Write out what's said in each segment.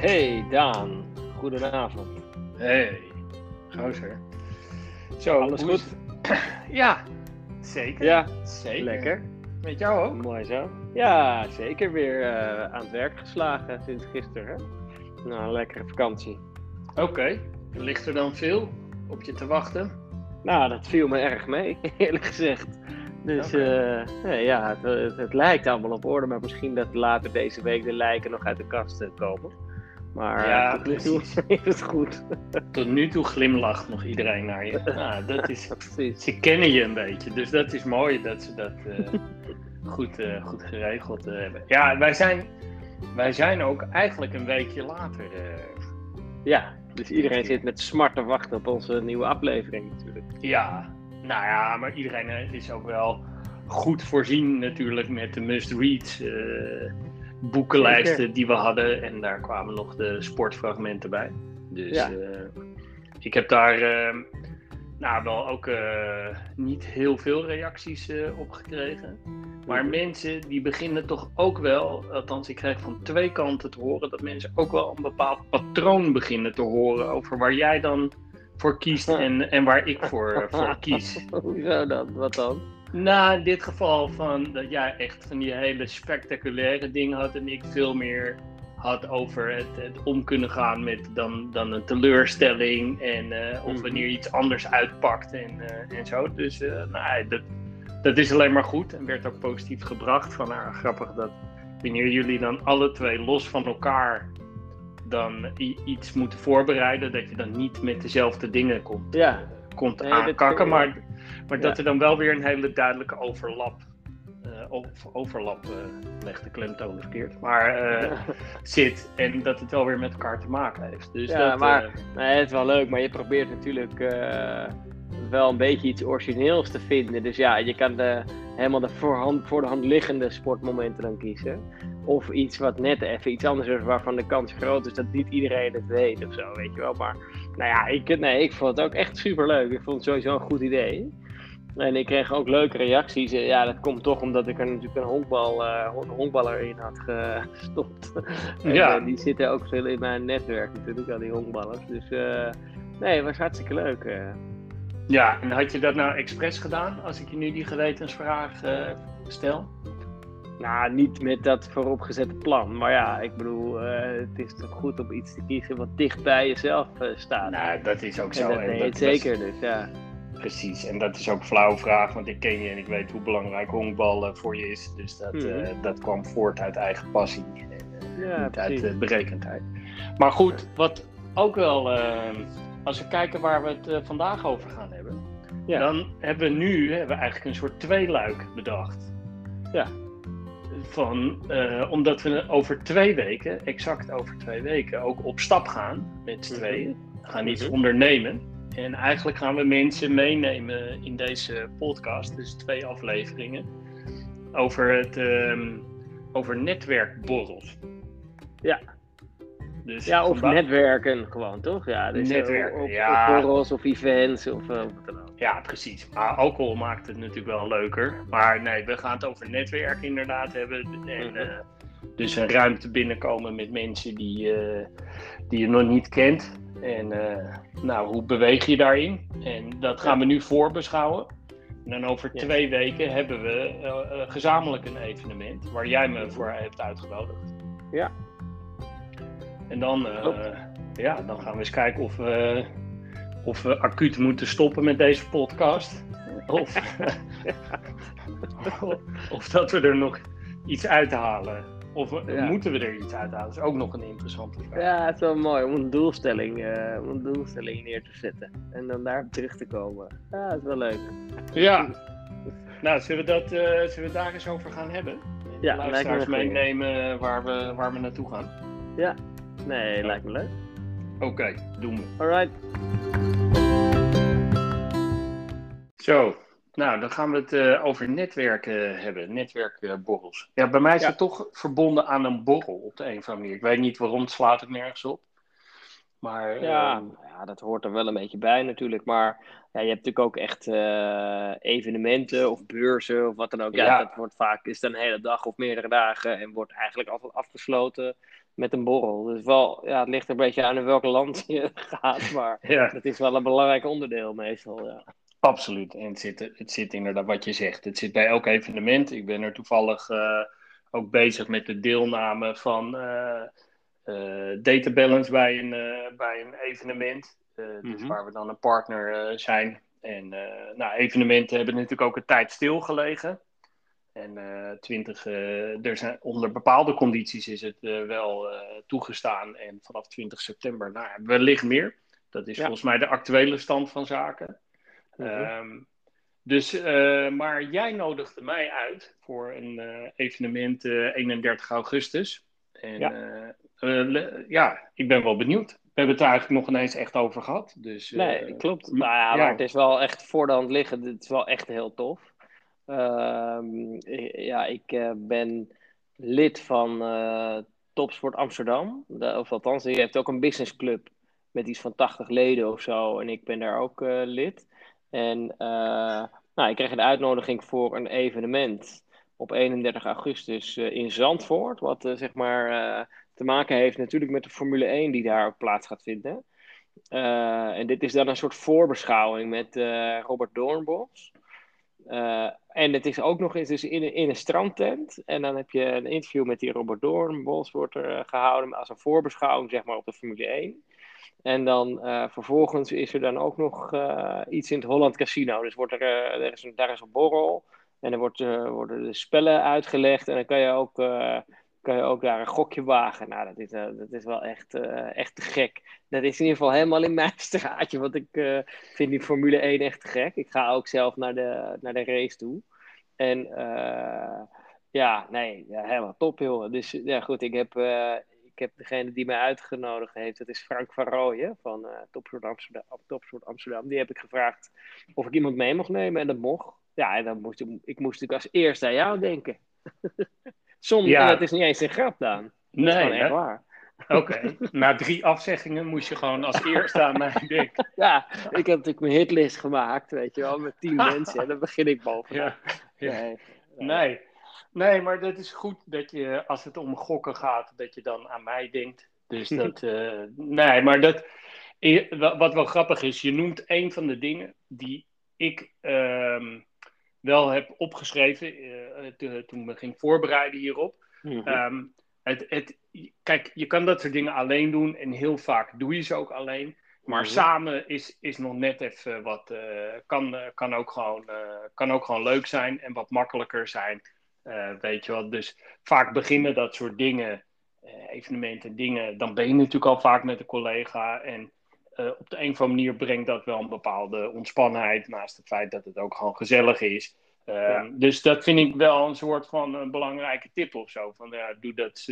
Hey Daan, goedenavond. Hey, gozer. Zo, Alles goed? Ja, zeker. Ja, zeker. lekker. Met jou ook? Mooi zo. Ja, zeker weer eh, aan het werk geslagen sinds gisteren. Nou, een lekkere vakantie. Oké. Ligt er dan veel op je te wachten? Nou, dat viel me erg mee, eerlijk gezegd. Dus eh, nee, ja, het, het, het lijkt allemaal op orde, maar misschien dat later deze week de lijken nog uit de kast eh, komen. Maar Ja, eh, tot nu toe is het goed. Tot nu toe glimlacht nog iedereen naar je. Nou, dat is, ze kennen je een beetje, dus dat is mooi dat ze dat eh, goed, eh, goed geregeld hebben. Ja, wij zijn, wij zijn ook eigenlijk een weekje later. Ja, dus iedereen zit met smart te wachten op onze nieuwe aflevering natuurlijk. Ja, nou ja, maar iedereen is ook wel goed voorzien natuurlijk met de must-reads boekenlijsten Zeker. die we hadden. En daar kwamen nog de sportfragmenten bij. Dus Ja. eh, ik heb daar eh, nou, wel ook eh, niet heel veel reacties op gekregen. Maar Mhm. mensen die beginnen toch ook wel, althans ik krijg van twee kanten te horen, dat mensen ook wel een bepaald patroon beginnen te horen over waar jij dan voor kiest en, en waar ik voor, voor kies. Hoezo dan? Wat dan? Nou, in dit geval van dat jij echt van die hele spectaculaire dingen had en ik veel meer had over het, het om kunnen gaan met dan, dan een teleurstelling en eh, of Mhm. wanneer iets anders uitpakt en, en zo. Dus eh, nou, dat, dat is alleen maar goed en werd ook positief gebracht. Van nou, grappig dat wanneer jullie dan alle twee los van elkaar dan iets moeten voorbereiden, dat je dan niet met dezelfde dingen komt, Ja. komt Nee, aankakken, maar, maar Ja. dat er dan wel weer een hele duidelijke overlap, of overlap, leg de klemtoon verkeerd, maar eh, zit en dat het wel weer met elkaar te maken heeft. Dus Ja, dat, maar- Nee, het is wel leuk, maar je probeert natuurlijk wel een beetje iets origineels te vinden. Dus ja, je kan de, helemaal de voorhand, voor de hand liggende sportmomenten dan kiezen. Of iets wat net even iets anders is, waarvan de kans groot is dat niet iedereen het weet of zo, weet je wel. Maar nou ja, ik, nee, ik vond het ook echt super leuk. Ik vond het sowieso een goed idee. En ik kreeg ook leuke reacties. Ja, dat komt toch omdat ik er natuurlijk een, honkbal, eh, een honkballer in had gestopt. En, Ja. eh, die zitten ook veel in mijn netwerk natuurlijk, al die honkballers. Dus eh, nee, het was hartstikke leuk. ja, en had je dat nou expres gedaan als ik je nu die gewetensvraag stel? Nou, niet met dat vooropgezette plan. Maar ja, ik bedoel, het is toch goed om iets te kiezen wat dicht bij jezelf staat. Nou, dat is ook en zo. dat en dat zeker, dus ja. Precies, en dat is ook een flauwe vraag, want ik ken je en ik weet hoe belangrijk honkbal voor je is. Dus dat, Mhm. eh, dat kwam voort uit eigen passie en eh, Ja, niet uit precies. eh, berekendheid. Maar goed, wat ook wel, eh, als we kijken waar we het vandaag over gaan hebben, Ja. dan hebben we nu hebben we eigenlijk een soort tweeluik bedacht. Ja. Van, omdat we over twee weken, exact over twee weken, ook op stap gaan met z'n Mhm. tweeën. We gaan iets Mhm. ondernemen. En eigenlijk gaan we mensen meenemen in deze podcast, dus twee afleveringen, over, het, ehm, over netwerkborrels. Ja. Dus Ja, of vandaag- netwerken gewoon, toch? Ja, dus eh, Netwerken, op, ja. op borrels of events of eh, wat dan ook. Ja, precies. Maar alcohol maakt het natuurlijk wel leuker. Maar nee, we gaan het over netwerk inderdaad hebben. En, Mhm. eh, dus een ruimte binnenkomen met mensen die, die je nog niet kent. En eh, nou, hoe beweeg je daarin? En dat gaan we nu voorbeschouwen. En dan over Ja. twee weken hebben we eh, eh, gezamenlijk een evenement waar jij me voor hebt uitgenodigd. Ja. En dan, ja, dan gaan we eens kijken of we, of we acuut moeten stoppen met deze podcast. Of, of dat we er nog iets uithalen. Of Ja. moeten we er iets uithalen? Dat is ook nog een interessante vraag. Ja, het is wel mooi om een doelstelling, eh, om een doelstelling neer te zetten. En dan daar terug te komen. Ja, dat is wel leuk. Ja. Nou, zullen we, dat, eh, zullen we daar eens over gaan hebben? Ja, me luisteraars goeie. meenemen waar we, waar we naartoe gaan. Nee, lijkt me leuk. Oké, doen we. Alright. Zo, nou dan gaan we het eh, over netwerken hebben, netwerkborrels. ja, bij mij is Ja. het toch verbonden aan een borrel op de een of andere manier. Ik weet niet waarom, het slaat ook nergens op. Maar, ja, ehm, ja, dat hoort er wel een beetje bij natuurlijk. Maar ja, je hebt natuurlijk ook echt eh, evenementen of beurzen of wat dan ook. Ja, Ja. dat wordt vaak is dan een hele dag of meerdere dagen en wordt eigenlijk altijd afgesloten met een borrel. Dus wel, ja, het ligt er een beetje aan in welk land je gaat, maar ja, dat is wel een belangrijk onderdeel meestal. Ja. Absoluut. En het zit, het zit inderdaad wat je zegt. Het zit bij elk evenement. Ik ben er toevallig eh, ook bezig met de deelname van eh, Data Balance bij een, bij een evenement. Dus Mhm. waar we dan een partner zijn. En nou, evenementen hebben natuurlijk ook een tijd stilgelegen. En 20, eh, er zijn, onder bepaalde condities is het wel toegestaan. En vanaf 20 september nou, wellicht meer. Dat is Ja. volgens mij de actuele stand van zaken. Mhm. Ehm, dus, eh, maar jij nodigde mij uit voor een eh, evenement eh, 31 augustus. En Ja. ja. ik ben wel benieuwd. We hebben het er eigenlijk nog ineens echt over gehad. Dus, eh, Nee, klopt. Nou ja, ja. maar het is wel echt voor de hand liggen. Het is wel echt heel tof. Ehm, ja, ik eh, ben lid van eh, Topsport Amsterdam. De- of althans, die heeft ook een businessclub met iets van 80 leden of zo. En ik ben daar ook eh, lid. En eh, nou, ik kreeg een uitnodiging voor een evenement op 31 augustus eh, in Zandvoort. Wat eh, zeg maar te maken heeft natuurlijk met de Formule 1 die daar plaats gaat vinden. En dit is dan een soort voorbeschouwing met Robert Doornbos. En het is ook nog eens dus in, in een strandtent. En dan heb je een interview met die Robert Doornbos wordt er eh, gehouden als een voorbeschouwing zeg maar, op de Formule 1. En dan eh, vervolgens is er dan ook nog eh, iets in het Holland Casino. Dus wordt er, eh, er is een, daar is een borrel. En er wordt, worden de spellen uitgelegd. En dan kan je ook, kan je ook daar een gokje wagen. Nou, dat is, dat is wel echt, echt te gek. Dat is in ieder geval helemaal in mijn straatje. Want ik vind die Formule 1 echt te gek. Ik ga ook zelf naar de, naar de race toe. En ja, nee, ja, helemaal top, joh. Dus ja, goed, ik heb, heb degene die mij uitgenodigd heeft. Dat is Frank van Rooyen van eh Topsport Amsterdam, Topsport Amsterdam. Die heb ik gevraagd of ik iemand mee mocht nemen. En dat mocht. Ja, en dan moest ik, ik moest natuurlijk als eerste aan jou denken. Soms, Ja. dat is niet eens een grap. Dat is Nee, echt waar. Oké. Na drie afzeggingen moest je gewoon als eerste aan mij denken. Ja, ik heb natuurlijk mijn hitlist gemaakt, weet je wel, met tien mensen. En dan begin ik bovenaan. Ja. ja. Nee. Nee. nee, maar dat is goed dat je, als het om gokken gaat, dat je dan aan mij denkt. Dus dat, eh, nee, maar dat, wat wel grappig is, je noemt een van de dingen die ik ehm, wel heb opgeschreven eh, te- toen we ging voorbereiden hierop. Mhm. Ehm, het, het, kijk, je kan dat soort dingen alleen doen en heel vaak doe je ze ook alleen. Maar Mhm. samen is, is nog net even wat. eh, kan, eh, kan, ook gewoon, eh, kan ook gewoon leuk zijn en wat makkelijker zijn. Eh, weet je wel. Dus vaak beginnen dat soort dingen, eh, evenementen, dingen. Dan ben je natuurlijk al vaak met een collega. En eh, op de een of andere manier brengt dat wel een bepaalde ontspannenheid. Naast het feit dat het ook gewoon gezellig is. Eh, Ja. Dus dat vind ik wel een soort van een belangrijke tip of zo. Van ja, doe dat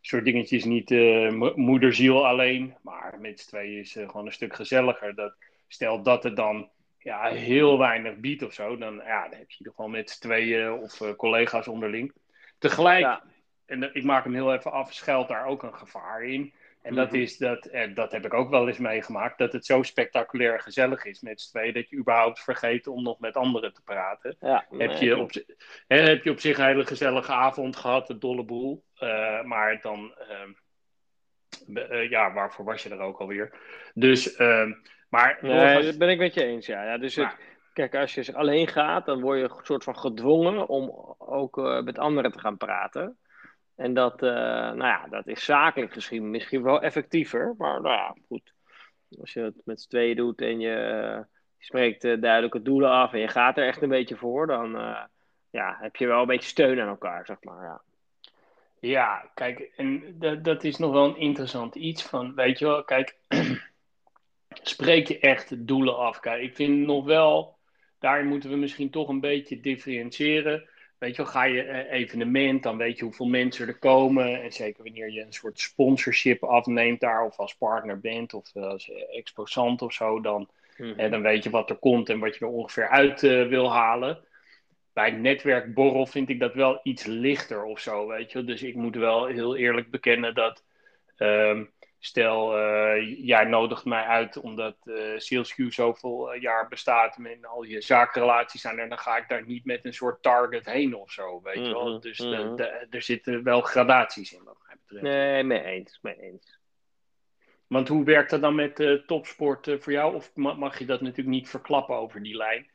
soort dingetjes niet mo- moederziel alleen. Maar met z'n tweeën is gewoon een stuk gezelliger. Dat, stel dat het dan ja, heel weinig biedt of zo. Dan, ja, dan heb je er gewoon met z'n tweeën of eh, collega's onderling. Tegelijk, Ja. en dat- ik maak hem heel even af, schuilt daar ook een gevaar in. En dat Mhm. is dat, eh, dat heb ik ook wel eens meegemaakt, dat het zo spectaculair gezellig is met z'n tweeën, dat je überhaupt vergeet om nog met anderen te praten. Ja, Heb nee, je, op, hè, heb je op zich een hele gezellige avond gehad, een dolle boel. Eh, maar dan, ehm, eh, ja, waarvoor was je er ook alweer? Dus, ehm, maar Nee, dat ben ik met je eens, ja. ja dus het, kijk, als je alleen gaat, dan word je een soort van gedwongen om ook eh, met anderen te gaan praten. En dat, eh, nou ja, dat is zakelijk gezien misschien wel effectiever. Maar nou ja, goed. Als je het met z'n tweeën doet en je, eh, je spreekt duidelijke doelen af en je gaat er echt een beetje voor, dan ja, heb je wel een beetje steun aan elkaar, zeg maar. Ja. Ja, kijk, en dat, dat is nog wel een interessant iets van, weet je wel, kijk, spreek je echt doelen af. Kijk, ik vind nog wel, daar moeten we misschien toch een beetje differentiëren. Weet je wel, ga je eh, evenement, dan weet je hoeveel mensen er komen. En zeker wanneer je een soort sponsorship afneemt daar, of als partner bent, of als eh, exposant of zo, dan, en dan weet je wat er komt en wat je er ongeveer uit eh, wil halen. Bij een netwerkborrel vind ik dat wel iets lichter of zo, weet je. Dus ik moet wel heel eerlijk bekennen dat, ehm, stel, uh, jij nodigt mij uit omdat uh, SalesQ zoveel jaar bestaat en al je zakenrelaties zijn er, dan ga ik daar niet met een soort target heen of zo, weet je wel. Mhm, Dus mhm. de, de, er zitten wel gradaties in, wat mij betreft. Nee, mee eens, mee eens. Want hoe werkt dat dan met uh, topsport voor jou? Of mag je dat natuurlijk niet verklappen over die lijn?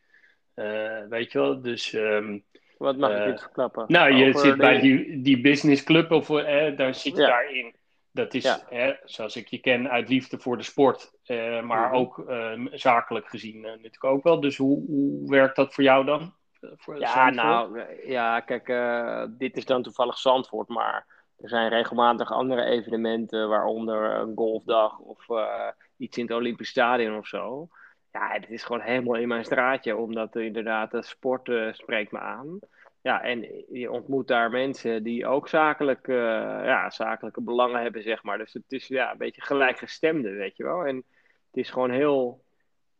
weet je wel, dus... Um, wat mag ik niet verklappen? Nou, je Over zit de- bij die, die businessclub, of eh, daar zit je Ja. daarin. Dat is, Ja. hè, zoals ik je ken, uit liefde voor de sport. eh, maar Mhm. ook eh, zakelijk gezien eh, natuurlijk ook wel. Dus hoe, hoe werkt dat voor jou dan? Eh, Voor Ja, Zandvoort? nou, ja, kijk, dit is dan toevallig Zandvoort, maar er zijn regelmatig andere evenementen, waaronder een golfdag of iets in het Olympisch Stadion of zo. Ja, het is gewoon helemaal in mijn straatje, omdat er inderdaad de sport spreekt me aan. Ja, en je ontmoet daar mensen die ook zakelijk, eh, ja, zakelijke belangen hebben, zeg maar. Dus het is ja, een beetje gelijkgestemde, weet je wel. En het is gewoon heel,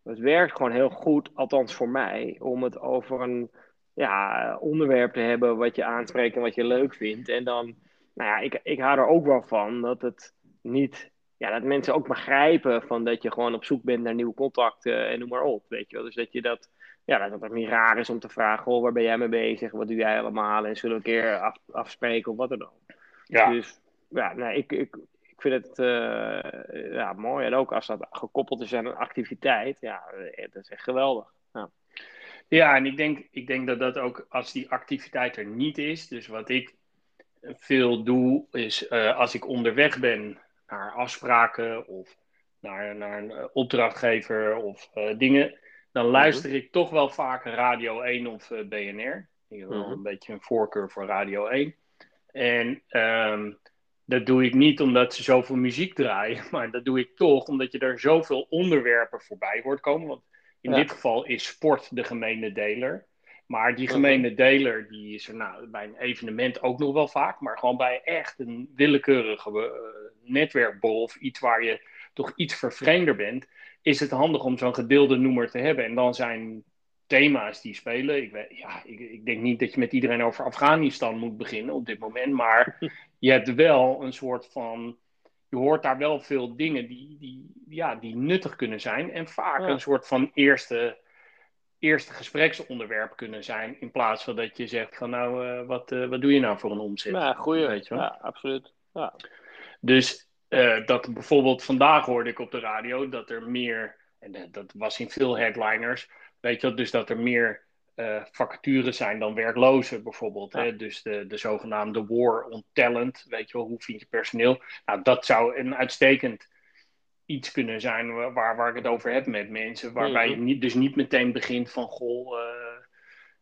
het werkt gewoon heel goed, althans voor mij, om het over een ja, onderwerp te hebben wat je aanspreekt en wat je leuk vindt. En dan, nou ja, ik, ik hou er ook wel van dat het niet, ja, dat mensen ook begrijpen van dat je gewoon op zoek bent naar nieuwe contacten en noem maar op, weet je wel. Dus dat je dat, ja, dat het niet raar is om te vragen, goh, waar ben jij mee bezig, wat doe jij allemaal en zullen we een keer af, afspreken of wat dan ook. ja. Dus ja, nee, ik, ik, ik vind het eh, ja, mooi. En ook als dat gekoppeld is aan een activiteit, ja, eh, dat is echt geweldig. Ja. Ja, en ik denk, ik denk dat dat ook als die activiteit er niet is. Dus wat ik veel doe, is eh, als ik onderweg ben naar afspraken of naar, naar een eh, opdrachtgever of eh, dingen, dan luister ik toch wel vaak Radio 1 of BNR. Ik heb wel Mhm. een beetje een voorkeur voor Radio 1. En ehm, dat doe ik niet omdat ze zoveel muziek draaien, maar dat doe ik toch omdat je er zoveel onderwerpen voorbij hoort komen. Want in Ja. dit geval is sport de gemene deler. Maar die gemene deler die is er nou, bij een evenement ook nog wel vaak. Maar gewoon bij echt een willekeurige eh, netwerkbol of iets waar je toch iets vervreemder bent, is het handig om zo'n gedeelde noemer te hebben. En dan zijn thema's die spelen. Ik, weet, ja, ik, ik denk niet dat je met iedereen over Afghanistan moet beginnen op dit moment. Maar je hebt wel een soort van. Je hoort daar wel veel dingen die, die, ja, die nuttig kunnen zijn. En vaak Ja. een soort van eerste, eerste gespreksonderwerp kunnen zijn. In plaats van dat je zegt: van nou, eh, wat, eh, wat doe je nou voor een omzet? Ja, goeie. Weet je wel? Ja, absoluut. Ja. Dus eh, dat bijvoorbeeld vandaag hoorde ik op de radio dat er meer, en dat- was in veel headliners, weet je wel, dus dat er meer vacatures zijn dan werklozen bijvoorbeeld. Ja. Hè? Dus de, de zogenaamde war on talent, weet je wel, hoe vind je personeel? Nou, dat zou een uitstekend iets kunnen zijn waar, waar ik het over heb met mensen, waarbij Mhm. je niet, dus niet meteen begint van, goh, eh,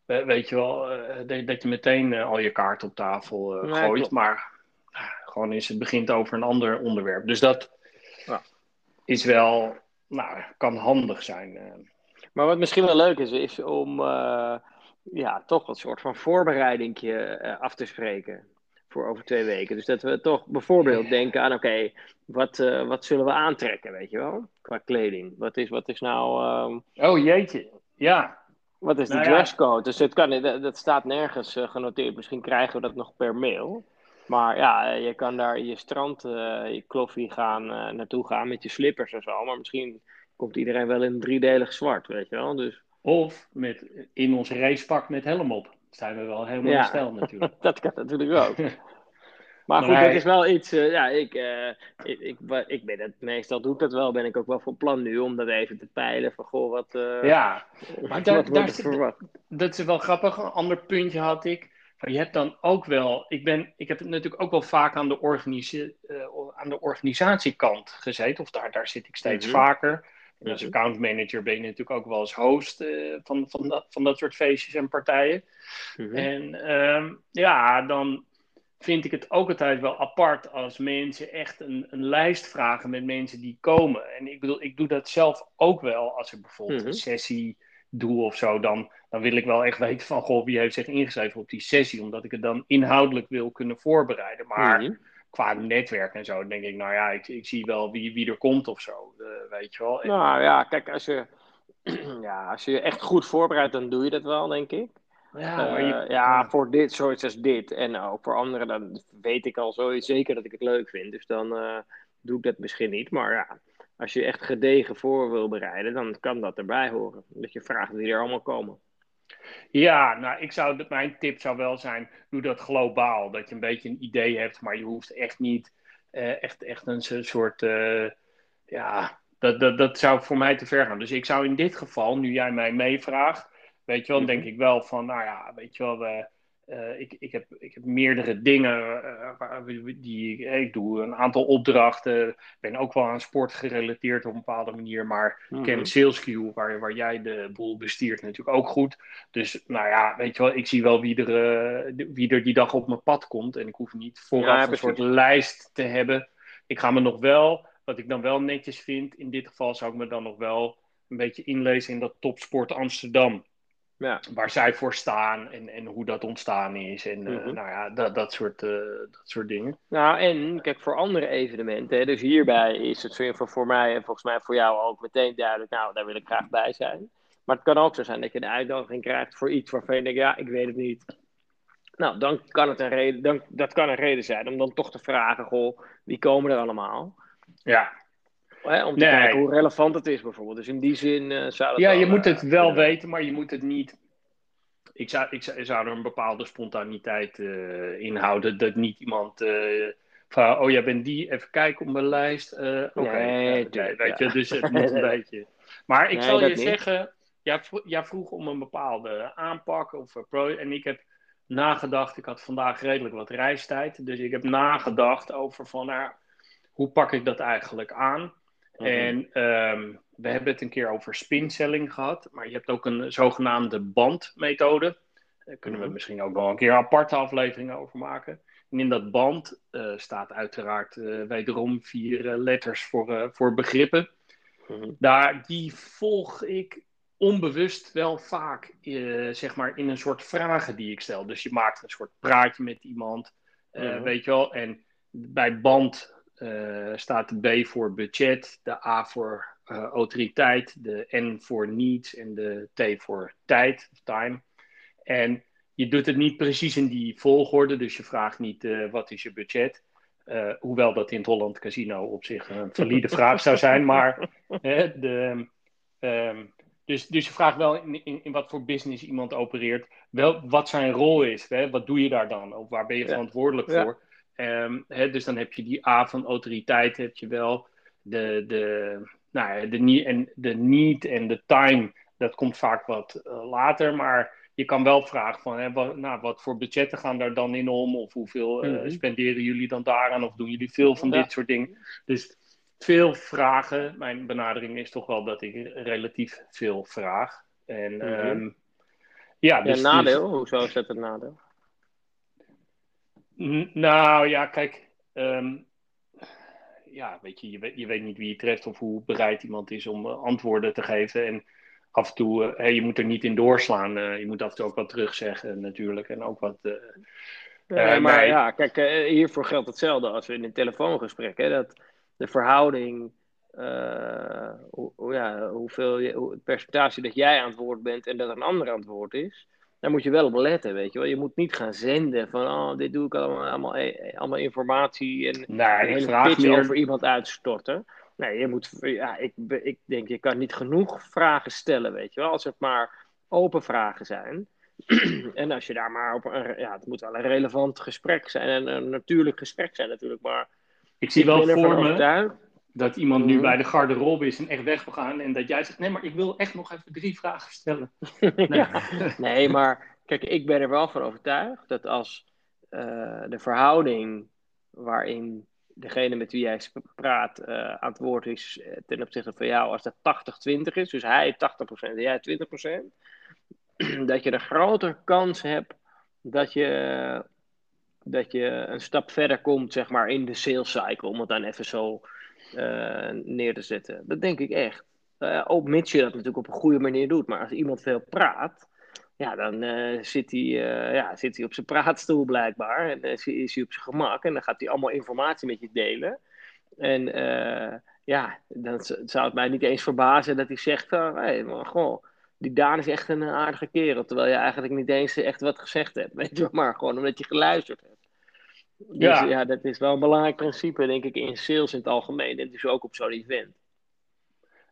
we- weet je wel, eh, dat, dat je meteen eh, al je kaart op tafel Nee, gooit, klopt. maar gewoon is het begint over een ander onderwerp. Dus dat Ja. is wel, nou, kan handig zijn. Maar wat misschien wel leuk is, is om ja, toch een soort van voorbereidingje eh, af te spreken voor over twee weken. Dus dat we toch bijvoorbeeld denken aan, oké, wat, eh, wat zullen we aantrekken, weet je wel, qua kleding. Wat is, wat is nou, ehm, Oh jeetje, ja. wat is de Nou ja. dresscode? Dus het kan, niet- dat, dat staat nergens eh, genoteerd. Misschien krijgen we dat nog per mail. Maar ja, eh, je kan daar in je strand, eh, je kloffie gaan, eh, naartoe gaan met je slippers en zo. Maar misschien komt iedereen wel in driedelig zwart, weet je wel. Dus Of met, in ons racepak met helm op. Zijn we wel helemaal Ja. stijl natuurlijk. dat kan natuurlijk ook. Maar goed, dat is wel iets. eh, ja, ik, eh, ik, ik, ben het meestal doe ik dat wel. Ben ik ook wel van plan nu om dat even te peilen. Van goh, wat, eh ja, maar daar- zit- dat is wel grappig. Een ander puntje had ik. Van, je hebt dan ook wel. Ik, ben, ik heb natuurlijk ook wel vaak aan de, organise- aan de organisatiekant gezeten. Of daar, daar zit ik steeds Mhm. vaker. En als Mhm. accountmanager ben je natuurlijk ook wel als host eh, van, van, dat, van dat soort feestjes en partijen. Mhm. En ehm, ja, dan vind ik het ook altijd wel apart als mensen echt een, een lijst vragen met mensen die komen. En ik bedoel, ik doe dat zelf ook wel als ik bijvoorbeeld Mhm. een sessie doe of zo. Dan, dan wil ik wel echt weten van, goh, wie heeft zich ingeschreven op die sessie. Omdat ik het dan inhoudelijk wil kunnen voorbereiden. Maar Mhm. Qua netwerk en zo, denk ik, nou ja, ik, ik zie wel wie, wie er komt of zo. eh, weet je wel. En- Nou ja, kijk, als je, ja, als je je echt goed voorbereidt, dan doe je dat wel, denk ik. ja, je- Eh, ja, voor dit, zoiets als dit. En ook voor anderen, dan weet ik al zo zeker dat ik het leuk vind. Dus dan, eh, doe ik dat misschien niet. Maar ja, als je echt gedegen voor wil bereiden, dan kan dat erbij horen. Dat je vraagt wie er allemaal komen. Ja, nou, ik zou, mijn tip zou wel zijn, doe dat globaal. Dat je een beetje een idee hebt, maar je hoeft echt niet uh, echt, echt een soort, uh, ja, dat, dat, dat zou voor mij te ver gaan. Dus ik zou in dit geval, nu jij mij meevraagt, weet je wel, dan denk mhm. ik wel van, nou ja, weet je wel, we, uh, ik, ik, heb, ik heb meerdere dingen uh, die ik doe. Een aantal opdrachten. Ik ben ook wel aan sport gerelateerd op een bepaalde manier. Maar mm -hmm. ik ken SalesQ, waar, waar jij de boel bestiert, natuurlijk ook goed. Dus nou ja, weet je wel, ik zie wel wie er, uh, wie er die dag op mijn pad komt. En ik hoef niet vooraf ja, een soort lijst te hebben. Ik ga me nog wel, wat ik dan wel netjes vind, in dit geval zou ik me dan nog wel een beetje inlezen in dat Topsport Amsterdam. Ja. Waar zij voor staan en, en hoe dat ontstaan is. En mm -hmm. nou ja, dat, dat, soort, uh, dat soort dingen. Nou, en kijk, voor andere evenementen. Dus hierbij is het voor, voor mij en volgens mij voor jou ook meteen duidelijk. Nou, daar wil ik graag bij zijn. Maar het kan ook zo zijn dat je een uitnodiging krijgt voor iets waarvan je denkt, ja, ik weet het niet. Nou, dan kan het een reden, dan, dat kan een reden zijn om dan toch te vragen, goh, wie komen er allemaal? Ja. Hè, om te nee. kijken hoe relevant het is bijvoorbeeld. Dus in die zin uh, zou dat Ja, wel, je moet het uh, wel weten, maar je moet het niet... Ik zou, ik zou, er een bepaalde spontaniteit uh, in houden. Dat niet iemand van, oh jij bent die, even kijken op mijn lijst. Oké, okay. Nee, nee, weet je, dus het moet een beetje... Maar ik Nee, zal je niet. zeggen, jij, vro- jij vroeg om een bepaalde aanpak of pro, en ik heb nagedacht, ik had vandaag redelijk wat reistijd, dus ik heb nagedacht over van, nou, hoe pak ik dat eigenlijk aan? Mhm. En ehm, we hebben het een keer over spinselling gehad, maar je hebt ook een zogenaamde bandmethode. Daar kunnen we Mhm. misschien ook wel een keer aparte afleveringen over maken. En in dat band eh, staat uiteraard eh, wederom vier eh, letters voor, voor begrippen. Mhm. Daar, die volg ik onbewust wel vaak zeg maar in een soort vragen die ik stel. Dus je maakt een soort praatje met iemand, weet je wel. En bij band eh, staat de B voor budget, de A voor eh, autoriteit, de N voor needs en de T voor tijd, of time. En je doet het niet precies in die volgorde, dus je vraagt niet eh, wat is je budget. Hoewel dat in het Holland Casino op zich een valide vraag zou zijn, maar hè, de, ehm, dus, dus je vraagt wel in, in, in wat voor business iemand opereert, wel wat zijn rol is. Hè? Wat doe je daar dan? Of waar ben je verantwoordelijk Ja. voor? Ehm, dus dan heb je die A van autoriteit, heb je wel. De, de, nou ja, de, need, en, de need en de time, dat komt vaak wat eh, later. Maar je kan wel vragen van, hè, wat, nou, wat voor budgetten gaan daar dan in om? Of hoeveel eh, Mhm. spenderen jullie dan daaraan? Of doen jullie veel van Ja. dit soort dingen? Dus veel vragen. Mijn benadering is toch wel dat ik relatief veel vraag. En Mhm. ehm, ja, Ja, dus, nadeel? Hoezo is dat een nadeel? Nou ja, kijk. ehm, ja, weet je, je weet, je weet niet wie je treft of hoe bereid iemand is om eh, antwoorden te geven. En af en toe, eh, hè, je moet er niet in doorslaan. eh, je moet af en toe ook wat terugzeggen natuurlijk. En ook wat... Nee, maar nee. ja, kijk, hiervoor geldt hetzelfde als in een telefoongesprek. Hè, dat de verhouding, hoe- ja, hoeveel je, hoe, het percentage dat jij aan het woord bent en dat een ander aan het woord is, daar moet je wel op letten, weet je wel. Je moet niet gaan zenden van, oh, dit doe ik allemaal, allemaal, eh, allemaal informatie en nou, een hele meer... over iemand uitstorten. Nee, je moet, ja, ik, ik denk, je kan niet genoeg vragen stellen, weet je wel. Als het maar open vragen zijn. en als je daar maar op een, ja, het moet wel een relevant gesprek zijn en een natuurlijk gesprek zijn natuurlijk, maar Ik zie ik wel voor me. Dat iemand nu Mhm. bij de garderobe is en echt weg wil gaan. En dat jij zegt, nee, maar ik wil echt nog even drie vragen stellen. ja. Nee, maar kijk, ik ben er wel van overtuigd dat als eh, de verhouding waarin degene met wie jij praat eh, aan het woord is eh, ten opzichte van jou, als dat 80-20 is, dus hij 80% en jij 20%, dat je een grotere kans hebt dat je, dat je een stap verder komt, zeg maar, in de sales cycle, om het dan even zo eh, neer te zetten. Dat denk ik echt. Eh, ook mits je dat natuurlijk op een goede manier doet. Maar als iemand veel praat, ja, dan eh, zit, hij, ja, zit hij op zijn praatstoel blijkbaar. En is hij- op zijn gemak. En dan gaat hij allemaal informatie met je delen. En ja, dan zou het mij niet eens verbazen dat hij zegt van... Hé, maar goh, die Daan is echt een aardige kerel. Terwijl je eigenlijk niet eens echt wat gezegd hebt. Weet je maar gewoon omdat je geluisterd hebt. Dus ja. ja, dat is wel een belangrijk principe, denk ik, in sales in het algemeen. En dus ook op zo'n event.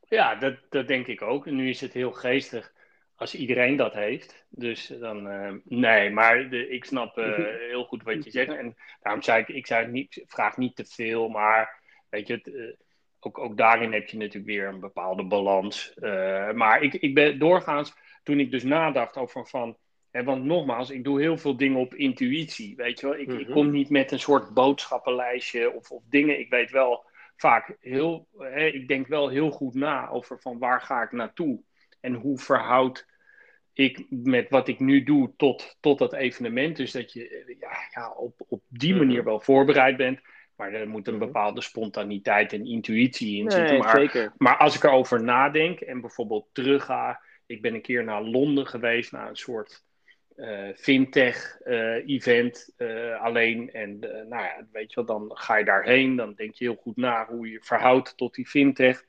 Ja, dat, dat denk ik ook. En nu is het heel geestig als iedereen dat heeft. Dus dan, uh, nee, maar de, ik snap uh, heel goed wat je zegt. En daarom zei ik, ik zei niet, vraag niet te veel, maar weet je, het, uh, ook, ook daarin heb je natuurlijk weer een bepaalde balans. maar ik, ik ben doorgaans, toen ik dus nadacht over van, hè, want nogmaals, ik doe heel veel dingen op intuïtie, weet je wel. Ik, ik Mhm. kom niet met een soort boodschappenlijstje of, of dingen. Ik weet wel vaak heel, ik denk wel heel goed na over van waar ga ik naartoe. En hoe verhoud ik met wat ik nu doe tot, tot dat evenement. Dus dat je eh, ja, ja, op, op die Mhm. manier wel voorbereid bent. Maar er moet een Mhm. bepaalde spontaniteit en intuïtie in zitten. Nee, Maar, zeker. maar als ik erover nadenk en bijvoorbeeld terugga. Ik ben een keer naar Londen geweest, naar een soort fintech-event alleen. En eh, nou ja, weet je wel, dan ga je daarheen. Dan denk je heel goed na hoe je verhoudt tot die fintech.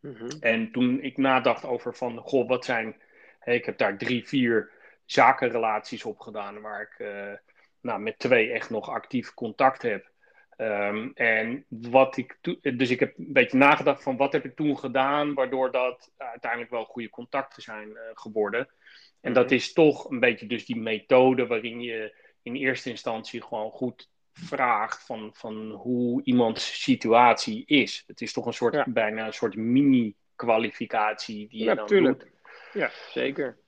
Mhm. En toen ik nadacht over van, goh, wat zijn... Ik heb daar drie, vier zakenrelaties op gedaan... waar ik eh, nou, met twee echt nog actief contact heb. Ehm, en wat ik. Dus ik heb een beetje nagedacht van, wat heb ik toen gedaan... waardoor dat uiteindelijk wel goede contacten zijn eh, geworden. En dat Mhm. is toch een beetje dus die methode... waarin je in eerste instantie gewoon goed vraagt van, van hoe iemands situatie is. Het is toch een soort, Ja. bijna een soort mini-kwalificatie die je Ja, dan tuurlijk. doet. Ja, zeker.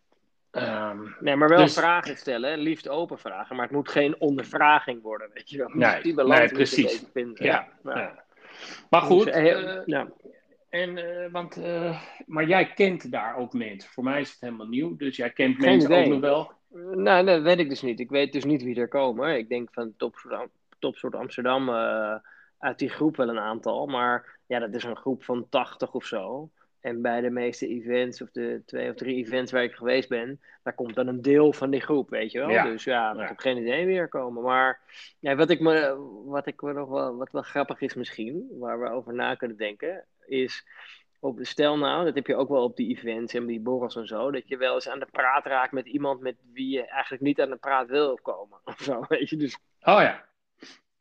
Ehm, Nee, maar wel Dus- vragen stellen, hè. liefst open vragen. Maar het moet geen ondervraging worden, weet je wel. Nee, die balans nee, precies. vinden. Ja, ja. ja. Maar goed, Dus, eh, eh, ja. en, eh, want, eh, maar jij kent daar ook mensen. Voor mij is het helemaal nieuw, dus jij kent Geen mensen ook idee. nog wel. Nou, dat weet ik dus niet. Ik weet dus niet wie er komen. Ik denk van Topsoort Amsterdam eh, uit die groep wel een aantal. Maar ja, dat is een groep van 80 of zo. En bij de meeste events, of de twee of drie events waar ik geweest ben, daar komt dan een deel van die groep, weet je wel. Ja. Dus ja, Ja. ik heb geen idee wie er komen. Maar ja, wat, ik me, wat ik me nog wel, wat wel grappig is misschien, waar we over na kunnen denken, is op, stel nou, dat heb je ook wel op die events en die borrels en zo, dat je wel eens aan de praat raakt met iemand met wie je eigenlijk niet aan de praat wil komen. Of zo, weet je. Dus Oh ja.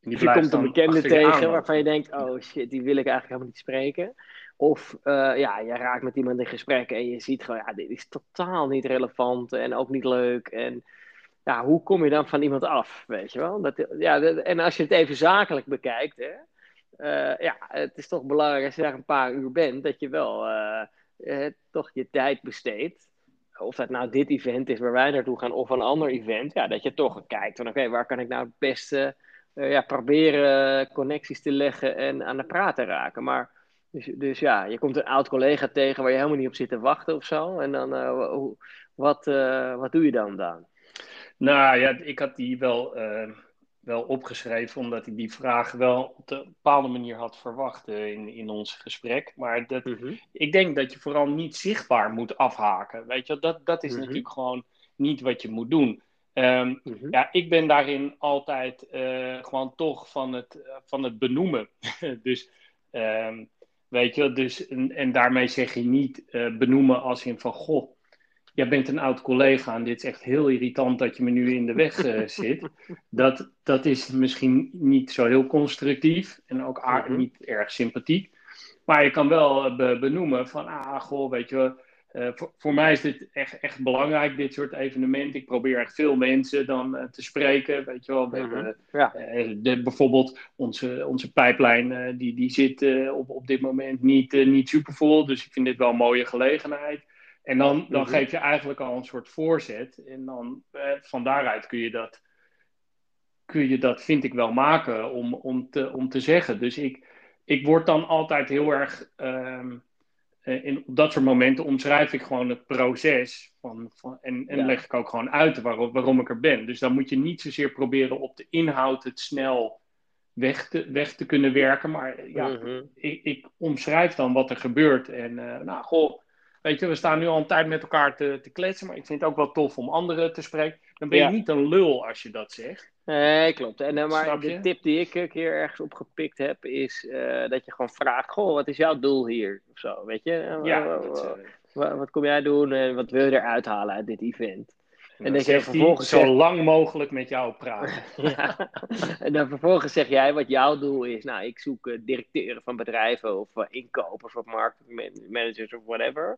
Die je komt een bekende tegen waarvan je denkt, oh shit, die wil ik eigenlijk helemaal niet spreken. Of eh, ja, je raakt met iemand in gesprek en je ziet gewoon, ja, dit is totaal niet relevant en ook niet leuk. En ja, hoe kom je dan van iemand af, weet je wel? Dat, ja, en als je het even zakelijk bekijkt, hè, eh, ja, het is toch belangrijk als je daar een paar uur bent, dat je wel eh, eh, toch je tijd besteedt. Of dat nou dit event is waar wij naartoe gaan of een ander event, ja, dat je toch kijkt van oké, waar kan ik nou het beste ja, proberen connecties te leggen en aan de praat te raken. Maar dus, dus ja, je komt een oud collega tegen waar je helemaal niet op zit te wachten of zo. En dan, eh, wat, eh, wat doe je dan dan? Nou ja, ik had die wel, eh, wel opgeschreven, omdat ik die vraag wel op een bepaalde manier had verwacht in, in ons gesprek. Maar dat, ik denk dat je vooral niet zichtbaar moet afhaken. Weet je, dat, dat is Mhm. natuurlijk gewoon niet wat je moet doen. Ehm, Mhm. ja, ik ben daarin altijd gewoon toch van het, van het benoemen. dus, ehm, weet je, wel, dus, en, en daarmee zeg je niet eh, benoemen als in van, goh, jij bent een oud collega en dit is echt heel irritant dat je me nu in de weg eh, zit. Dat, dat is misschien niet zo heel constructief en ook Mhm. niet erg sympathiek. Maar je kan wel eh, be- benoemen van, ah, goh, weet je eh, voor, voor mij is dit echt, echt belangrijk, dit soort evenementen. Ik probeer echt veel mensen dan eh, te spreken, weet je wel. We Mhm. hebben, Ja. eh, de, bijvoorbeeld onze, onze pijplijn, die, die zit op, op dit moment niet, niet supervol. Dus ik vind dit wel een mooie gelegenheid. En dan, dan Mhm. geef je eigenlijk al een soort voorzet. En dan van daaruit kun je dat, kun je dat vind ik wel maken om, om, te, om te zeggen. Dus ik, ik word dan altijd heel erg. ehm, eh, in, op dat soort momenten omschrijf ik gewoon het proces. Van, van, en en Ja. leg ik ook gewoon uit waarom, waarom ik er ben. Dus dan moet je niet zozeer proberen op de inhoud het snel weg te, weg te kunnen werken. Maar ja, Mhm. ik, ik omschrijf dan wat er gebeurt. En eh, nou, goh, weet je, we staan nu al een tijd met elkaar te, te kletsen. Maar ik vind het ook wel tof om anderen te spreken. Dan ben je Ja. niet een lul als je dat zegt. Nee, klopt. En, eh, maar de tip die ik een keer ergens opgepikt heb, is eh, dat je gewoon vraagt: Goh, wat is jouw doel hier? Of zo, weet je? Ja, wa- dat, wa- eh, wa- wat kom jij doen en wat wil je eruit halen uit dit event? En, dan zeg je vervolgens zo lang mogelijk met jou praten. ja. En dan vervolgens zeg jij wat jouw doel is. Nou, ik zoek uh, directeuren van bedrijven of uh, inkopers of marketingmanagers of whatever.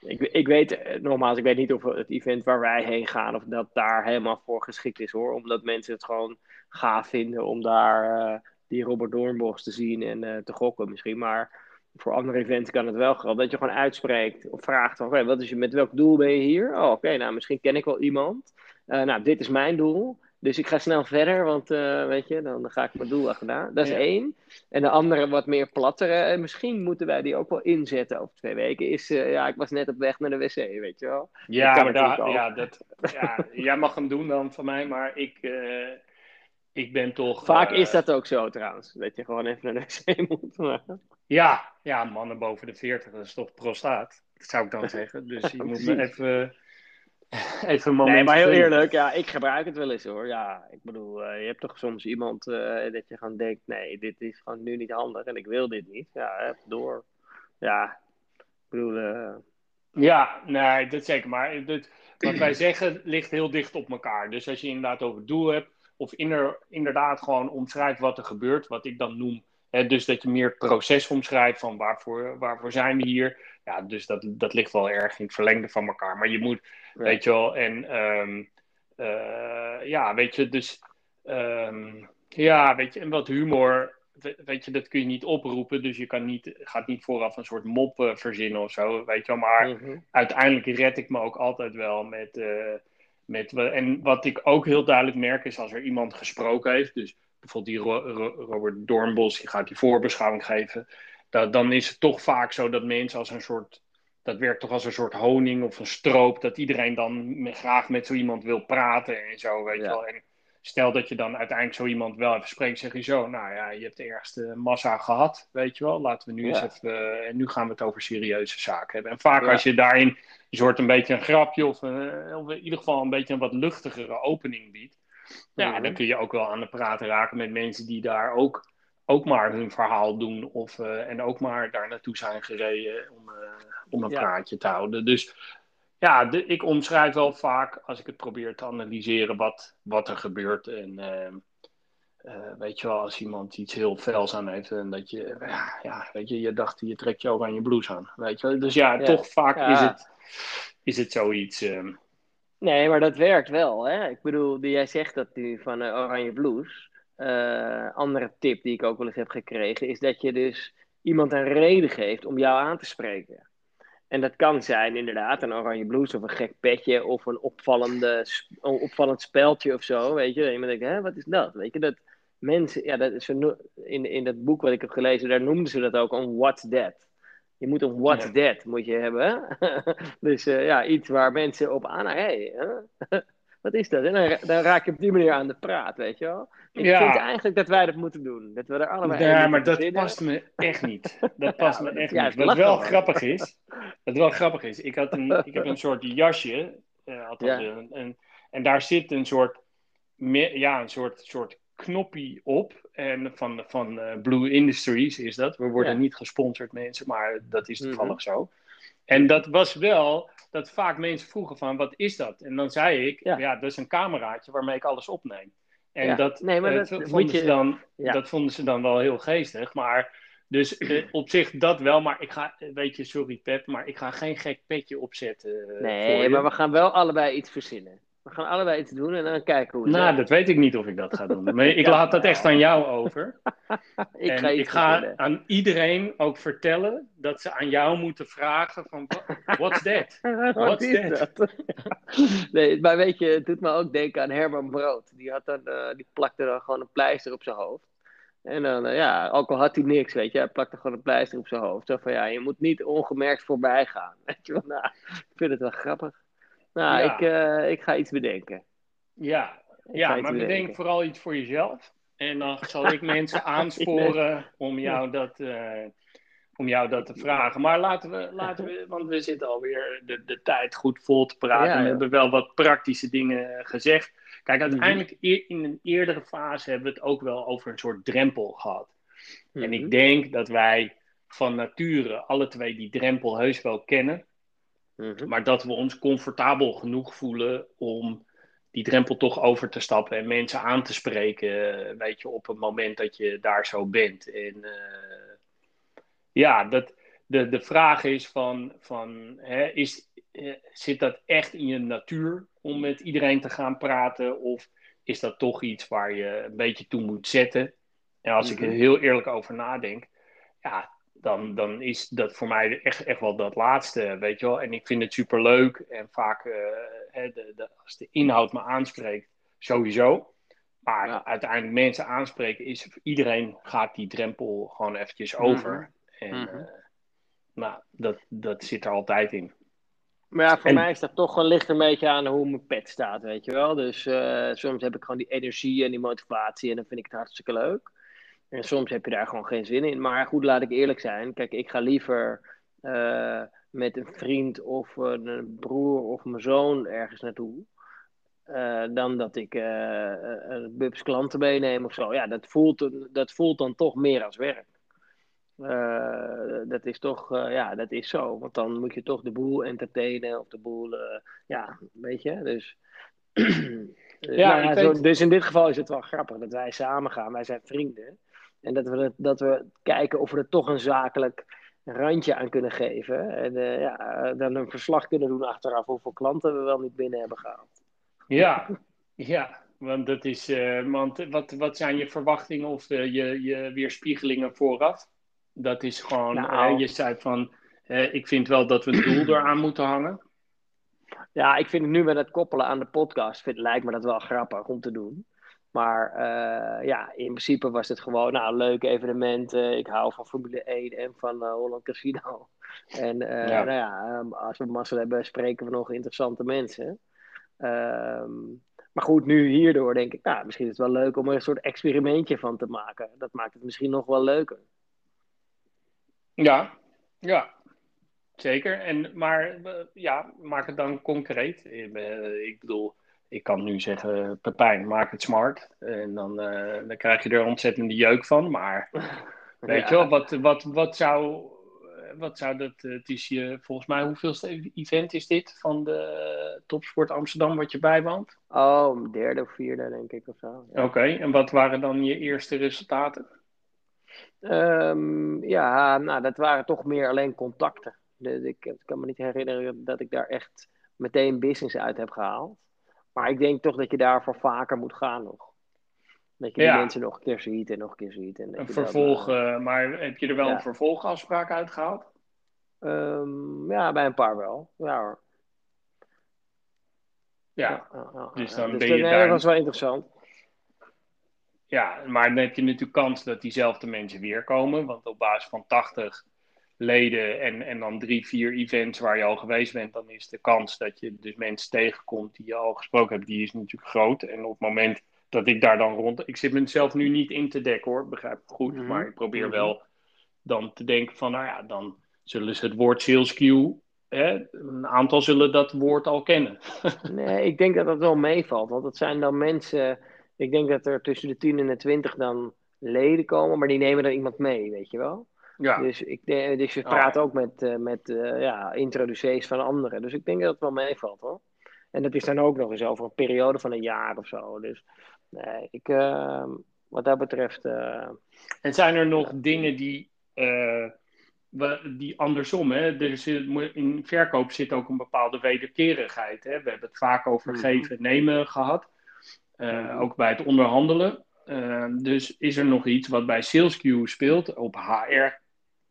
Ik, ik weet, eh, nogmaals, ik weet niet of het event waar wij heen gaan, of dat daar helemaal voor geschikt is hoor. Omdat mensen het gewoon gaaf vinden om daar die Robert Doornbos te zien en te gokken misschien. Maar voor andere events kan het wel gelden. Dat je gewoon uitspreekt of vraagt: oké, wat is je, met welk doel ben je hier? Oh, oké, nou misschien ken ik wel iemand. Uh, nou, dit is mijn doel. Dus ik ga snel verder, want uh, weet je, dan ga ik mijn doel achterna. Dat is ja. één. En de andere, wat meer plattere, en misschien moeten wij die ook wel inzetten over twee weken, is, uh, ja, ik was net op weg naar de wc, weet je wel. Ja, maar daar, ja, dat, ja, jij mag hem doen dan van mij, maar ik, uh, ik ben toch... Vaak is dat ook zo trouwens, dat je gewoon even naar de wc moet. Maar... Ja, ja, mannen boven de 40, dat is toch prostaat, dat zou ik dan zeggen. Dus je moet me even Even een moment. Nee, maar heel eerlijk, ja, ik gebruik het wel eens hoor. Ja, ik bedoel, uh, je hebt toch soms iemand uh, dat je gewoon denkt: nee, dit is gewoon nu niet handig en ik wil dit niet. Ja, even door. Ja, ik bedoel. Ja, nee, dat zeker. Maar dit, wat wij zeggen ligt heel dicht op elkaar. Dus als je inderdaad over doel hebt, of inder, inderdaad gewoon omschrijft wat er gebeurt, wat ik dan noem. Hè, dus dat je meer het proces omschrijft van waarvoor, waarvoor zijn we hier. Ja, dus dat, dat ligt wel erg in het verlengde van elkaar. Maar je moet Weet je wel, en um, uh, ja, weet je, dus um, ja, weet je, en wat humor, weet je, dat kun je niet oproepen, dus je kan niet, gaat niet vooraf een soort mop uh, verzinnen of zo, weet je wel, maar mm -hmm. uiteindelijk red ik me ook altijd wel met, uh, met, en wat ik ook heel duidelijk merk is als er iemand gesproken heeft, dus bijvoorbeeld die Ro Ro Robert Doornbos, die gaat die voorbeschouwing geven, dat, dan is het toch vaak zo dat mensen als een soort dat werkt toch als een soort honing of een stroop, dat iedereen dan graag met zo iemand wil praten en zo, weet ja. je wel. En stel dat je dan uiteindelijk zo iemand wel even spreekt, zeg je zo, nou ja, je hebt de ergste massa gehad, weet je wel. Laten we nu ja. eens even, uh, en nu gaan we het over serieuze zaken hebben. En vaak ja. als je daarin een soort een beetje een grapje of, uh, of, in ieder geval een beetje een wat luchtigere opening biedt, ja, mm-hmm. dan kun je ook wel aan de praten raken met mensen die daar ook ook maar hun verhaal doen of, uh, en ook maar daar naartoe zijn gereden om, uh, om een praatje te houden. Dus ja, de, ik omschrijf wel vaak als ik het probeer te analyseren wat, wat er gebeurt. En uh, weet je wel, als iemand iets heel fels aan heeft en dat je, ja, weet je, je dacht je trekt je oranje blouse aan. Weet je Dus ja, ja. toch vaak is, het, is het zoiets. ehm. Nee, maar dat werkt wel. Hè? Ik bedoel, jij zegt dat nu van oranje blouse. Uh, andere tip die ik ook wel eens heb gekregen, is dat je dus iemand een reden geeft om jou aan te spreken. En dat kan zijn inderdaad een oranje blouse of een gek petje of een opvallende, opvallend speldje of zo, weet je. En iemand denkt, hè, wat is dat? Weet je, dat mensen, ja, dat is een, in, in dat boek wat ik heb gelezen, daar noemden ze dat ook een what's that. Je moet een what's ja. that moet je hebben. dus uh, ja, iets waar mensen op aan, hey? Wat is dat? En dan, dan, raak je op die manier aan de praat, weet je wel. Ik ja. vind eigenlijk dat wij dat moeten doen. Dat we er allebei Ja, maar dat past me echt niet. Dat past ja, me echt niet. Wat wel grappig is, wat wel grappig is, ik, had een, ik heb een soort jasje, uh, althans, ja. een, een, en daar zit een soort, ja, een soort, soort knoppie op. En van, van uh, Blue Industries is dat. We worden ja. niet gesponsord, mensen, maar dat is toevallig mm -hmm. zo. En dat was wel dat vaak mensen vroegen van, wat is dat? En dan zei ik, ja, ja dat is een cameraatje waarmee ik alles opneem. En ja. dat, nee, maar dat, dat, vonden je... ze dan, ja. dat vonden ze dan wel heel geestig. Maar dus uh, op zich dat wel. Maar ik ga, weet je, sorry Pep, maar ik ga geen gek petje opzetten. Uh, nee, maar we gaan wel allebei iets verzinnen. We gaan allebei iets doen en dan kijken hoe het Nou, dat weet ik niet of ik dat ga doen. Maar ik laat dat echt aan jou over. ik en ga, ik ga aan iedereen ook vertellen dat ze aan jou moeten vragen van... What's that? What's that? dat? nee, maar weet je, het doet me ook denken aan Herman Brood. Die, had dan, uh, die plakte dan gewoon een pleister op zijn hoofd. En dan, uh, ja, ook al had hij niks, weet je, hij plakte gewoon een pleister op zijn hoofd. Zo van, ja, je moet niet ongemerkt voorbij gaan. Weet je wel, nou, ik vind het wel grappig. Nou, ja. ik, uh, ik ga iets bedenken. Ja, ja maar bedenk vooral iets voor jezelf. En dan zal ik mensen aansporen om jou dat, uh, om jou dat te vragen. Maar laten we, laten we want we zitten alweer de, de tijd goed vol te praten. Ja, ja. We hebben wel wat praktische dingen gezegd. Kijk, uiteindelijk in een eerdere fase hebben we het ook wel over een soort drempel gehad. Mm -hmm. En ik denk dat wij van nature alle twee die drempel heus wel kennen. Mhm. Maar dat we ons comfortabel genoeg voelen om die drempel toch over te stappen en mensen aan te spreken, weet je, op het moment dat je daar zo bent. En uh, ja, dat, de, de vraag is van, van hè, is, eh, zit dat echt in je natuur om met iedereen te gaan praten? Of is dat toch iets waar je een beetje toe moet zetten? En als ik er mhm. heel eerlijk over nadenk, ja, dan, dan is dat voor mij echt, echt wel dat laatste, weet je wel. En ik vind het super leuk en vaak, uh, de, de, als de inhoud me aanspreekt, sowieso. Maar uiteindelijk mensen aanspreken is, iedereen gaat die drempel gewoon eventjes mhm. over. En mm nou, dat, dat zit er altijd in. Maar ja, voor mij is dat toch een licht een beetje aan hoe mijn pet staat, weet je wel. Dus uh, soms heb ik gewoon die energie en die motivatie en dan vind ik het hartstikke leuk. En soms heb je daar gewoon geen zin in. Maar goed, laat ik eerlijk zijn. Kijk, ik ga liever uh, met een vriend of een broer of mijn zoon ergens naartoe. Uh, dan dat ik uh, Bubs klanten meeneem of zo. Ja, dat voelt, dat voelt dan toch meer als werk. Dat is toch, ja, dat is zo. Want dan moet je toch de boel entertainen of de boel, ja, weet je. Dus, dus ja, nou, ja zo, dus in dit geval is het wel grappig dat wij samen gaan. Wij zijn vrienden. En dat we, dat we kijken of we er toch een zakelijk randje aan kunnen geven. En ja, dan een verslag kunnen doen achteraf hoeveel klanten we wel niet binnen hebben gehaald. Ja, ja. Want dat is, want wat, wat zijn je verwachtingen of je, je weerspiegelingen vooraf? Dat is gewoon, nou. je zei van, ik vind wel dat we een doel eraan moeten hangen. Ja, ik vind het nu met het koppelen aan de podcast, vind, lijkt me dat wel grappig om te doen. Maar uh, ja, in principe was het gewoon, nou, leuke evenementen. Ik hou van Formule 1 en van uh, Holland Casino. En ja. nou ja, um, als we mazzel hebben, spreken we nog interessante mensen. Um, maar goed, nu hierdoor denk ik, nou, misschien is het wel leuk om er een soort experimentje van te maken. Dat maakt het misschien nog wel leuker. Ja, ja, zeker. En, maar eh, ja, maak het dan concreet. Eh, ik bedoel, ik kan nu zeggen, Pepijn, maak het smart. En dan, uh, dan krijg je er ontzettende jeuk van. Maar weet je wel, wat, wat, wat zou... Wat zou dat, het is je, volgens mij, hoeveelste event is dit van de Topsport Amsterdam wat je bijwoont? Oh, derde of vierde denk ik of zo. Ja. Oké, en wat waren dan je eerste resultaten? Um, ja, nou, dat waren toch meer alleen contacten. Dus ik, ik, kan me niet herinneren dat ik daar echt meteen business uit heb gehaald. Maar ik denk toch dat je daarvoor vaker moet gaan nog. Dat je die mensen nog een keer ziet en nog een keer ziet. En een vervolg, uh, maar heb je er wel een vervolgafspraak uitgehaald? Um, ja, bij een paar wel. Ja hoor. Ja, ja dus dan dus ben je daar... Dat was wel interessant. Ja, maar dan heb je natuurlijk kans dat diezelfde mensen weer komen. Want op basis van 80 leden en, en dan drie, vier events waar je al geweest bent, dan is de kans dat je dus mensen tegenkomt die je al gesproken hebt, die is natuurlijk groot. En op het moment dat ik daar dan rond. Ik zit mezelf nu niet in te dekken hoor, begrijp ik goed. Mhm. Maar ik probeer wel mhm. dan te denken van, nou ja, dan zullen ze het woord sales queue. Hè, een aantal zullen dat woord al kennen. nee, ik denk dat dat wel meevalt. Want het zijn dan mensen ik denk dat er tussen de 10 en de 20 dan leden komen, maar die nemen dan iemand mee, weet je wel. Ja. Dus, ik, dus je oh, praat ook met, uh, met uh, ja, introducees van anderen. Dus ik denk dat het wel meevalt hoor. En dat is dan ook nog eens over een periode van een jaar of zo. Dus nee, ik, uh, wat dat betreft. Eh, en zijn er nog dingen die, die andersom, hè? Zit, in verkoop zit ook een bepaalde wederkerigheid. Hè? We hebben het vaak over mhm. geven en nemen gehad. Uh, ook bij het onderhandelen. Dus is er nog iets wat bij SalesQ speelt op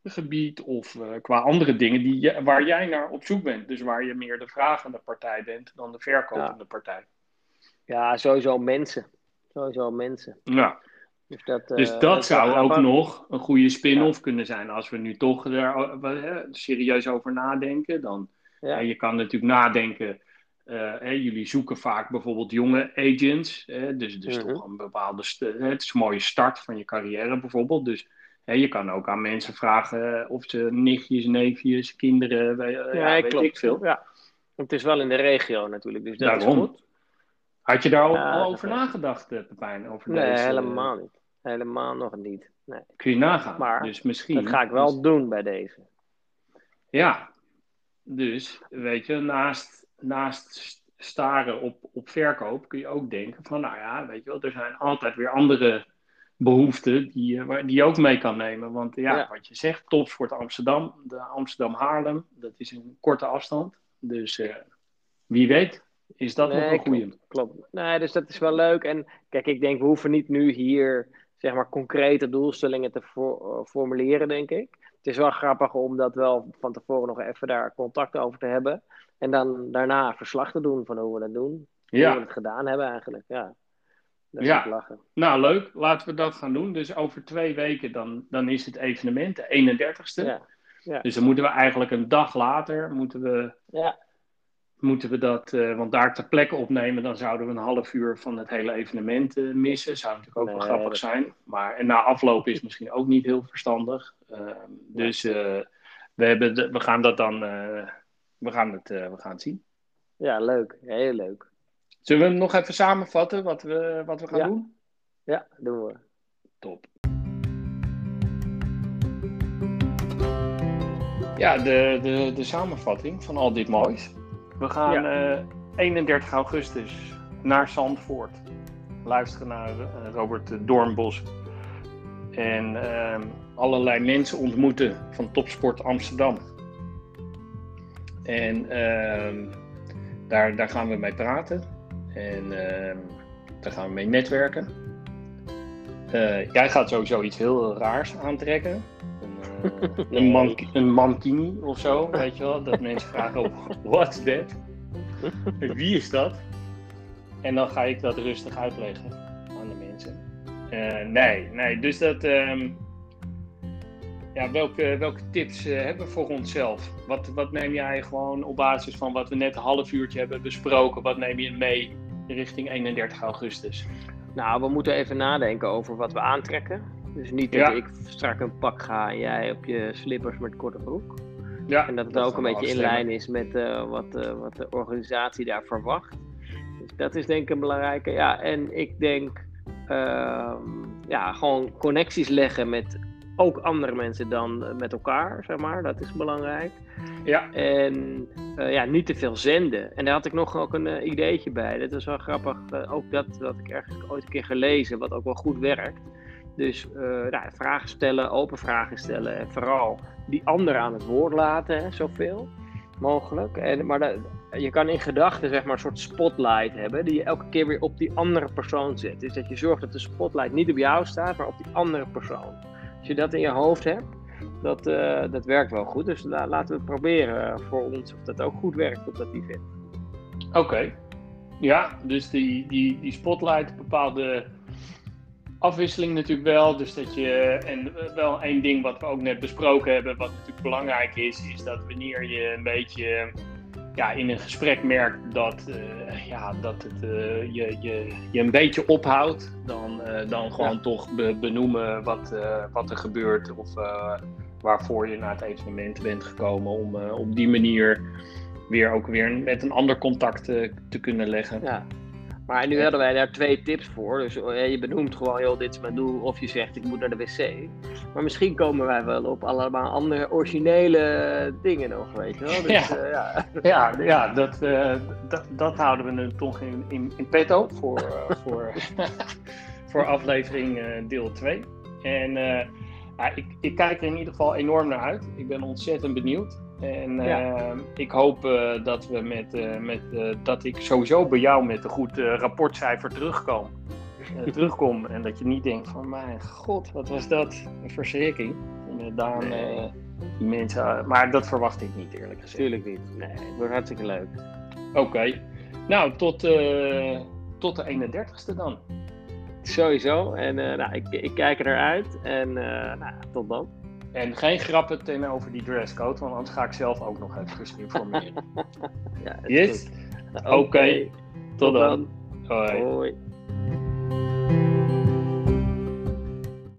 HR-gebied of uh, qua andere dingen die waar jij naar op zoek bent? Dus waar je meer de vragende partij bent dan de verkopende ja. partij. Ja, sowieso mensen. Sowieso mensen. Ja. Dus dat, dus dat, dat zou ook nog een goede spin-off ja. kunnen zijn. Als we nu toch er serieus over nadenken, dan ja. je kan natuurlijk nadenken uh, hè, jullie zoeken vaak bijvoorbeeld jonge agents. Hè, dus dus toch een bepaalde. Het is een mooie start van je carrière bijvoorbeeld. Dus je kan ook aan mensen vragen of ze nichtjes, neefjes, kinderen. Uh, ja, ja weet klopt. ik veel. Ja. Het is wel in de regio natuurlijk. Dus dat Daarom. Is goed. Had je daar al, ja, al over nagedacht, eh, Pepijn? Over nee, deze, helemaal niet. Helemaal nog niet. Nee. Kun je nagaan. Maar dus misschien, dat ga ik wel doen bij deze. Ja, Dus, weet je, naast, naast staren op, op verkoop kun je ook denken van, nou ja, weet je wel, er zijn altijd weer andere behoeften die, je- waar- die je ook mee kan nemen. Want ja, Ja. wat je zegt, topsport Amsterdam, de Amsterdam-Haarlem, dat is een korte afstand. Dus eh, wie weet is dat nog een goede. Klopt. Nee, dus dat is wel leuk. En kijk, ik denk, we hoeven niet nu hier, zeg maar, concrete doelstellingen te eh, formuleren, denk ik. Het is wel grappig om dat wel van tevoren nog even daar contact over te hebben. En dan daarna verslag te doen van hoe we dat doen. Hoe we het gedaan hebben eigenlijk, ja. Dat Ja. lachen. nou leuk, laten we dat gaan doen. Dus over twee weken dan, dan is het evenement, de 31ste. Ja. Dus dan moeten we eigenlijk een dag later, moeten we Ja. moeten we dat, eh, want daar ter plekke opnemen, dan zouden we een half uur van het hele evenement eh, missen. Zou natuurlijk ook wel grappig dat- zijn. Maar en na afloop is misschien ook niet heel verstandig. Ehm, dus eh, we, hebben de- we gaan dat dan, we, gaan het, we gaan het zien. ja, leuk. Heel leuk. Zullen we hem nog even samenvatten wat we, wat we gaan Ja. doen? Ja, doen we. Top. Ja, de, de, de samenvatting van al dit moois. We gaan eh, 31 augustus naar Zandvoort. Luisteren naar eh, Robert Doornbos. En ehm, allerlei mensen ontmoeten van Topsport Amsterdam. En ehm, daar, daar gaan we mee praten. En ehm, daar gaan we mee netwerken. Eh, jij gaat sowieso iets heel raars aantrekken. Een, eh, een, man, een mankini of zo, weet je wel. Dat mensen vragen, what's that? Wie is dat? En dan ga ik dat rustig uitleggen aan de mensen. Eh, nee, nee, dus dat... ehm, ja, welke, welke tips hebben we voor onszelf? Wat, wat neem jij gewoon op basis van wat we net een half uurtje hebben besproken, wat neem je mee richting 31 augustus? Nou, we moeten even nadenken over wat we aantrekken. Dus niet dat Ja. ik strak een pak ga en jij op je slippers met korte broek. Ja, En dat het ook een beetje in lijn is met eh, wat, eh, wat de organisatie daar verwacht. Dus dat is denk ik een belangrijke. Ja, en ik denk ehm, ja, gewoon connecties leggen met ook andere mensen dan eh, met elkaar, zeg maar. Dat is belangrijk. Ja, En eh, ja, niet te veel zenden. En daar had ik nog ook een eh, ideetje bij. Dat is wel grappig. ook dat had ik ergens ooit een keer gelezen, wat ook wel goed werkt. Dus nou, vragen stellen, open vragen stellen. En vooral die ander aan het woord laten, hè, zoveel mogelijk. En, maar dat, je kan in gedachten zeg maar, een soort spotlight hebben, die je elke keer weer op die andere persoon zet. Dus dat je zorgt dat de spotlight niet op jou staat, maar op die andere persoon. Als je dat in je hoofd hebt, dat, eh, dat werkt wel goed. Dus la- laten we het proberen voor ons of dat ook goed werkt op dat event. oké. Ja, dus die, die, die spotlight, bepaalde afwisseling natuurlijk wel. Dus dat je, en eh, wel één ding wat we ook net besproken hebben, wat natuurlijk belangrijk is, is dat wanneer je een beetje ja, in een gesprek merkt dat, eh, ja, dat het, eh, je, je, je een beetje ophoudt, dan, eh, dan gewoon Ja. toch be- benoemen wat, wat er gebeurt of waarvoor je naar het evenement bent gekomen om op die manier weer ook weer met een ander contact te kunnen leggen. Ja. Maar nu hadden wij daar twee tips voor. Dus eh, je benoemt gewoon, joh, dit is mijn doel. Of je zegt, ik moet naar de wc. Maar misschien komen wij wel op allemaal andere originele dingen nog, weet je wel. Dus, Ja. eh, ja. Ja, ja dat, eh, dat, dat houden we nu toch in, in, in petto voor, eh, voor, voor aflevering deel 2. En ik, ik kijk er in ieder geval enorm naar uit. Ik ben ontzettend benieuwd. En eh, ik hoop eh, dat, we met, eh, met, dat ik sowieso bij jou met een goed rapportcijfer terugkom. terugkom. En dat je niet denkt van, mijn god, wat was dat? Een verschrikking. En, Nee. die mensen, maar dat verwacht ik niet eerlijk gezegd. Tuurlijk niet. Nee, het wordt hartstikke leuk. Oké. Nou, tot, tot de 31ste dan. Sowieso. En nou, ik, ik kijk er naar uit. En nou, tot dan. En geen grappen tegenover die dresscode, want anders ga ik zelf ook nog even informeren. Ja, yes? goed. Oké. Tot dan. dan. Hoi. Hoi.